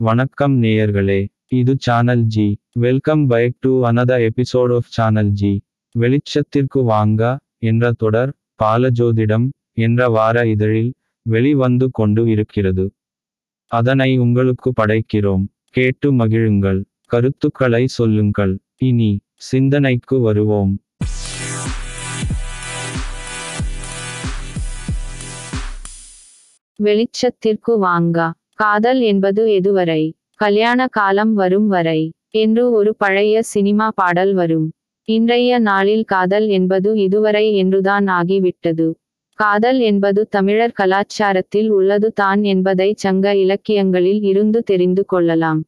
வணக்கம் நேயர்களே இது channel G welcome back to another episode of channel G வெளிச்சத்திற்கு வாங்க என்ற தொடர் பாலஜோதிடம் என்ற வார இதழில் வெளிவந்து கொண்டு இருக்கிறது. அதனை உங்களுக்கு படைக்கிறோம். கேட்டு மகிழுங்கள். கருத்துக்களை சொல்லுங்கள். இனி சிந்தனைக்கு வருவோம். வெளிச்சத்திற்கு வாங்க. காதல் என்பது எதுவரை? கல்யாண காலம் வரும் வரை. என்று ஒரு பழைய சினிமா பாடல் வரும். இன்றைய நாளில் காதல் என்பது இதுவரை என்றுதான் ஆகிவிட்டது. காதல் என்பது தமிழர் கலாச்சாரத்தில் உள்ளது தான் என்பதை சங்க இலக்கியங்களில் இருந்து தெரிந்து கொள்ளலாம்.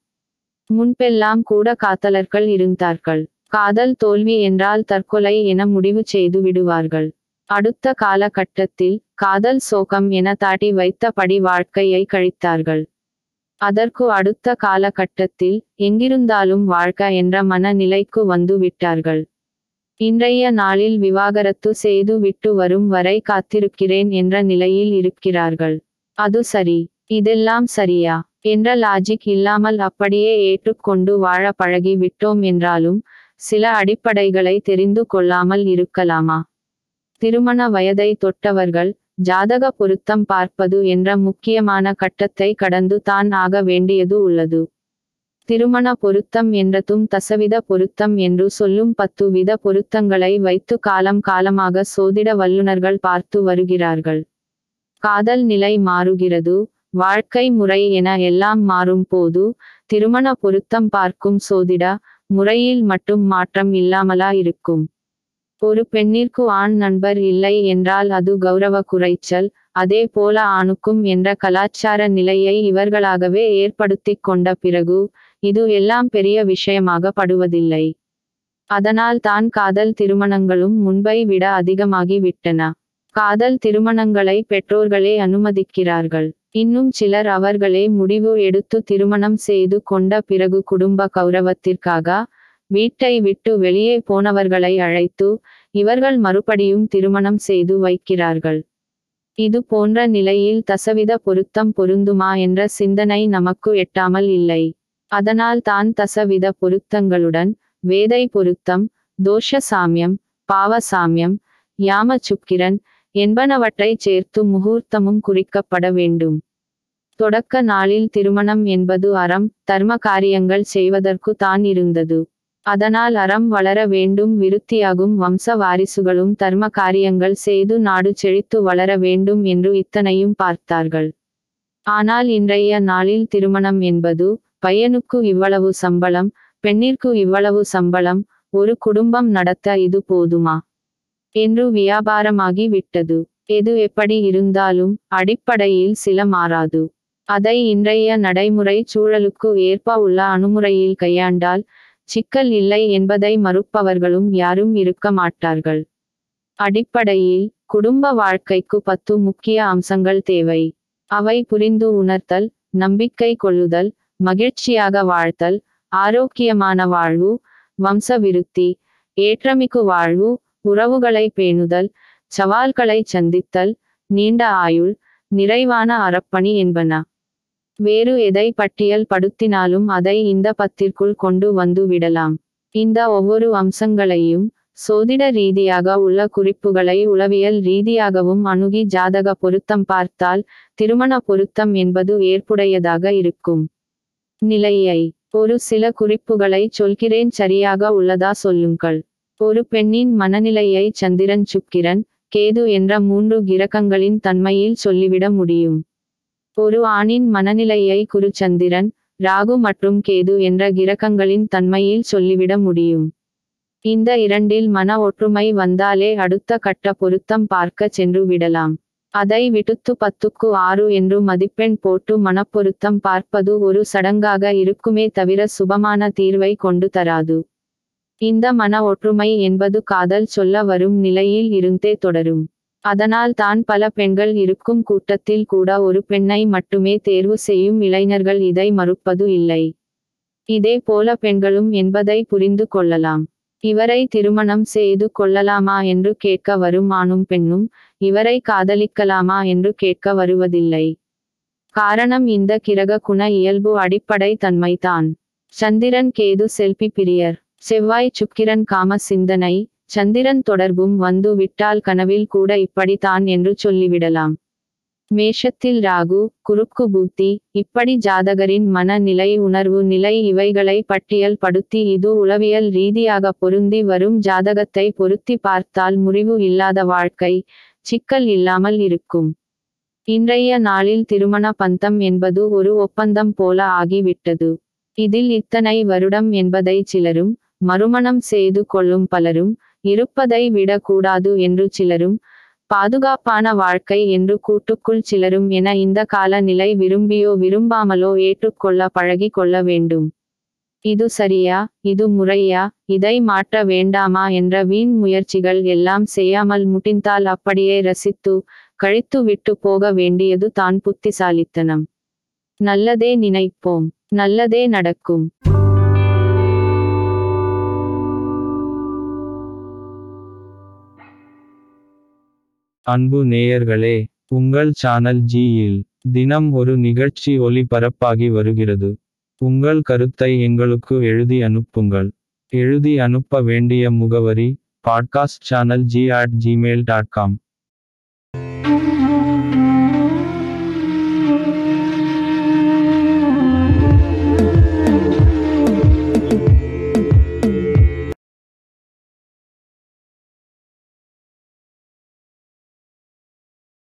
முன்பெல்லாம் கூட காதலர்கள் இருந்தார்கள். காதல் தோல்வி என்றால் தற்கொலை என முடிவு செய்து விடுவார்கள். அடுத்த காலகட்டத்தில் காதல் சோகம் என தாட்டி வைத்தபடி வாழ்க்கையை கழித்தார்கள். அதற்கு அடுத்த காலகட்டத்தில் எங்கிருந்தாலும் வாழ்க்க என்ற மனநிலைக்கு வந்து விட்டார்கள். இன்றைய நாளில் விவாகரத்து செய்து விட்டு வரும் வரை காத்திருக்கிறேன் என்ற நிலையில் இருக்கிறார்கள். அது சரி. இதெல்லாம் சரியா? என்ற லாஜிக் இல்லாமல் அப்படியே ஏற்றுக்கொண்டு வாழ பழகி விட்டோம் என்றாலும் சில அடிப்படைகளை தெரிந்து கொள்ளாமல் இருக்கலாமா? திருமண வயதை தொட்டவர்கள் ஜாதக பொருத்தம் பார்ப்பது என்ற முக்கியமான கட்டத்தை கடந்து தான் ஆக வேண்டியது உள்ளது. திருமண பொருத்தம் என்றதும் தசவித பொருத்தம் என்று சொல்லும் பத்து வித பொருத்தங்களை வைத்து காலம் காலமாக சோதிட வல்லுநர்கள் பார்த்து வருகிறார்கள். காதல் நிலை மாறுகிறது வாழ்க்கை முறை என எல்லாம் மாறும் போது திருமண பொருத்தம் பார்க்கும் சோதிட முறையில் மட்டும் மாற்றம் இல்லாமலா இருக்கும். ஒரு பெண்ணிற்கு ஆண் நண்பர் இல்லை என்றால் அது கௌரவ குறைச்சல். அதே போல ஆணுக்கும் என்ற கலாச்சார நிலையை இவர்களாகவே ஏற்படுத்தி கொண்ட பிறகு இது எல்லாம் பெரிய விஷயமாக படுவதில்லை. அதனால் தான் காதல் திருமணங்களும் முன்பை விட அதிகமாகி விட்டன. காதல் திருமணங்களை பெற்றோர்களே அனுமதிக்கிறார்கள். இன்னும் சிலர் அவர்களே முடிவு எடுத்து திருமணம் செய்து கொண்ட பிறகு குடும்ப கௌரவத்திற்காக வீட்டை விட்டு வெளியே போனவர்களை அழைத்து இவர்கள் மறுபடியும் திருமணம் செய்து வைக்கிறார்கள். இது போன்ற நிலையில் தசவித பொருத்தம் பொருந்துமா என்ற சிந்தனை நமக்கு எட்டாமல் இல்லை. அதனால் தான் தசவித பொருத்தங்களுடன் வேதை பொருத்தம் தோஷ சாமியம் பாவ சாமியம் யாம சுக்கிரன் என்பனவற்றை சேர்த்து முகூர்த்தமும் குறிக்கப்பட வேண்டும். தொடக்க நாளில் திருமணம் என்பது அறம் தர்ம காரியங்கள் செய்வதற்கு தான் இருந்தது. அதனால் அறம் வளர வேண்டும் விருத்தியாகும் வம்ச வாரிசுகளும் தர்ம காரியங்கள் செய்து நாடு செழித்து வளர வேண்டும் என்று இத்தனையும் பார்த்தார்கள். ஆனால் இன்றைய நாளில் திருமணம் என்பது பையனுக்கு இவ்வளவு சம்பளம் பெண்ணிற்கு இவ்வளவு சம்பளம் ஒரு குடும்பம் நடத்த இது போதுமா? என்று வியாபாரமாகி விட்டது. எது எப்படி இருந்தாலும் அடிப்படையில் சில மாறாது. அதை இன்றைய நடைமுறை சூழலுக்கு ஏற்ப உள்ள அணுமுறையில் கையாண்டால் சிக்கல் இல்லை என்பதை மறுப்பவர்களும் யாரும் இருக்க மாட்டார்கள். அடிப்படையில் குடும்ப வாழ்க்கைக்கு பத்து முக்கிய அம்சங்கள் தேவை. அவை புரிந்து உணர்த்தல் நம்பிக்கை கொள்ளுதல் மகிழ்ச்சியாக வாழ்த்தல் ஆரோக்கியமான வாழ்வு வம்ச விருத்தி ஏற்றமிக்கு வாழ்வு உறவுகளை பேணுதல் சவால்களை சந்தித்தல் நீண்ட ஆயுள் நிறைவான அறப்பணி என்பன. வேறு எதை பட்டியல் படுத்தினாலும் அதை இந்த பத்திற்குள் கொண்டு வந்து விடலாம். இந்த ஒவ்வொரு அம்சங்களையும் சோதிட ரீதியாக உள்ள குறிப்புகளை உளவியல் ரீதியாகவும் அணுகி ஜாதக பொருத்தம் பார்த்தால் திருமண பொருத்தம் என்பது ஏற்புடையதாக இருக்கும். நிலையை ஒரு சில குறிப்புகளை சொல்கிறேன் சரியாக உள்ளதா சொல்லுங்கள். ஒரு பெண்ணின் மனநிலையை சந்திரன் சுக்கிரன் கேது என்ற மூன்று கிரகங்களின் தன்மையில் சொல்லிவிட முடியும். ஒரு ஆணின் மனநிலையை குருச்சந்திரன் ராகு மற்றும் கேது என்ற கிரகங்களின் தன்மையில் சொல்லிவிட முடியும். இந்த இரண்டில் மன ஒற்றுமை வந்தாலே அடுத்த கட்ட பொருத்தம் பார்க்க சென்று விடலாம். அதை விடுத்து பத்துக்கு ஆறு என்று மதிப்பெண் போட்டு மனப்பொருத்தம் பார்ப்பது ஒரு சடங்காக இருக்குமே தவிர சுபமான தீர்வை கொண்டு தராது. இந்த மன ஒற்றுமை என்பது காதல் சொல்ல வரும் நிலையில் இருந்தே தொடரும். அதனால் தான் பல பெண்கள் இருக்கும் கூட்டத்தில் கூட ஒரு பெண்ணை மட்டுமே தேர்வு செய்யும் இளைஞர்கள் இதை மறுப்பது இல்லை. இதே போல பெண்களும் என்பதை புரிந்து கொள்ளலாம். இவரை திருமணம் செய்து கொள்ளலாமா என்று கேட்க வரும் ஆணும் பெண்ணும் இவரை காதலிக்கலாமா என்று கேட்க வருவதில்லை. காரணம் இந்த கிரக குண இயல்பு அடிப்படை தன்மைதான். சந்திரன் கேது செல்பி பிரியர். செவ்வாய் சுக்கிரன் காம சிந்தனை சந்திரன் தொடர்பும் வந்து விட்டால் கனவில் கூட இப்படித்தான் என்று சொல்லிவிடலாம். மேஷத்தில் ராகு குறுக்கு புத்தி இப்படி ஜாதகரின் மனநிலை உணர்வு நிலை இவைகளை பட்டியல் படுத்தி இது உளவியல் ரீதியாக பொருந்தி வரும் ஜாதகத்தை பொருத்தி பார்த்தால் முறிவு இல்லாத வாழ்க்கை சிக்கல் இல்லாமல் இருக்கும். இன்றைய நாளில் திருமண பந்தம் என்பது ஒரு ஒப்பந்தம் போல ஆகிவிட்டது. இதில் இத்தனை வருடம் என்பதை சிலரும் மறுமணம் செய்து கொள்ளும் பலரும் இருப்பதை விடக்கூடாது என்று சிலரும் பாதுகாப்பான வாழ்க்கை என்று கூட்டுக்குள் சிலரும் என இந்த கால நிலை விரும்பியோ விரும்பாமலோ ஏற்றுக்கொள்ள பழகி கொள்ள வேண்டும். இது சரியா? இது முறையா? இதை மாற்ற வேண்டாமா? என்ற வீண் முயற்சிகள் எல்லாம் செய்யாமல் முட்டிந்தால் அப்படியே ரசித்து கழித்து விட்டு போக வேண்டியது தான் புத்திசாலித்தனம். நல்லதே நினைப்போம். நல்லதே நடக்கும். அன்பு நேயர்களே உங்கள் சேனல் ஜியில் தினம் ஒரு நிகழ்ச்சி ஒளிபரப்பாகி வருகிறது. உங்கள் கருத்தை எங்களுக்கு எழுதி அனுப்புங்கள். எழுதி அனுப்ப வேண்டிய முகவரி podcast channel G at Gmail dot com